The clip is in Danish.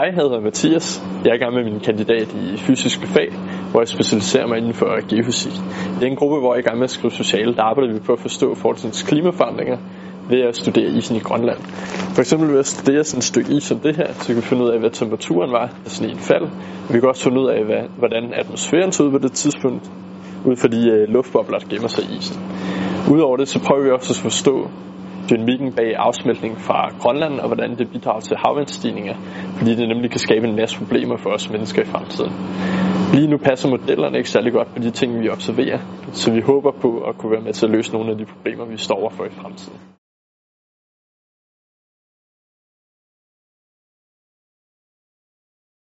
Hej, jeg hedder Mathias. Jeg er i gang med min kandidat i fysiske fag, hvor jeg specialiserer mig inden for geofysik. I den en gruppe, hvor jeg er i gang med at skrive sociale. Der arbejder vi på at forstå fortidens klimaforandringer ved at studere isen i Grønland. For eksempel ved at studere sådan et stykke is som det her, så kan vi finde ud af, hvad temperaturen var, da sneen fald. Vi kan også finde ud af, hvad, hvordan atmosfæren så ud på det tidspunkt, ud fra de øh, luftbobler, der gemmer sig i isen. Udover det, så prøver vi også at forstå dynamikken bag afsmeltning fra Grønland, og hvordan det bidrager til havvandsstigninger, fordi det nemlig kan skabe en masse problemer for os mennesker i fremtiden. Lige nu passer modellerne ikke særlig godt på de ting, vi observerer, så vi håber på at kunne være med til at løse nogle af de problemer, vi står overfor i fremtiden.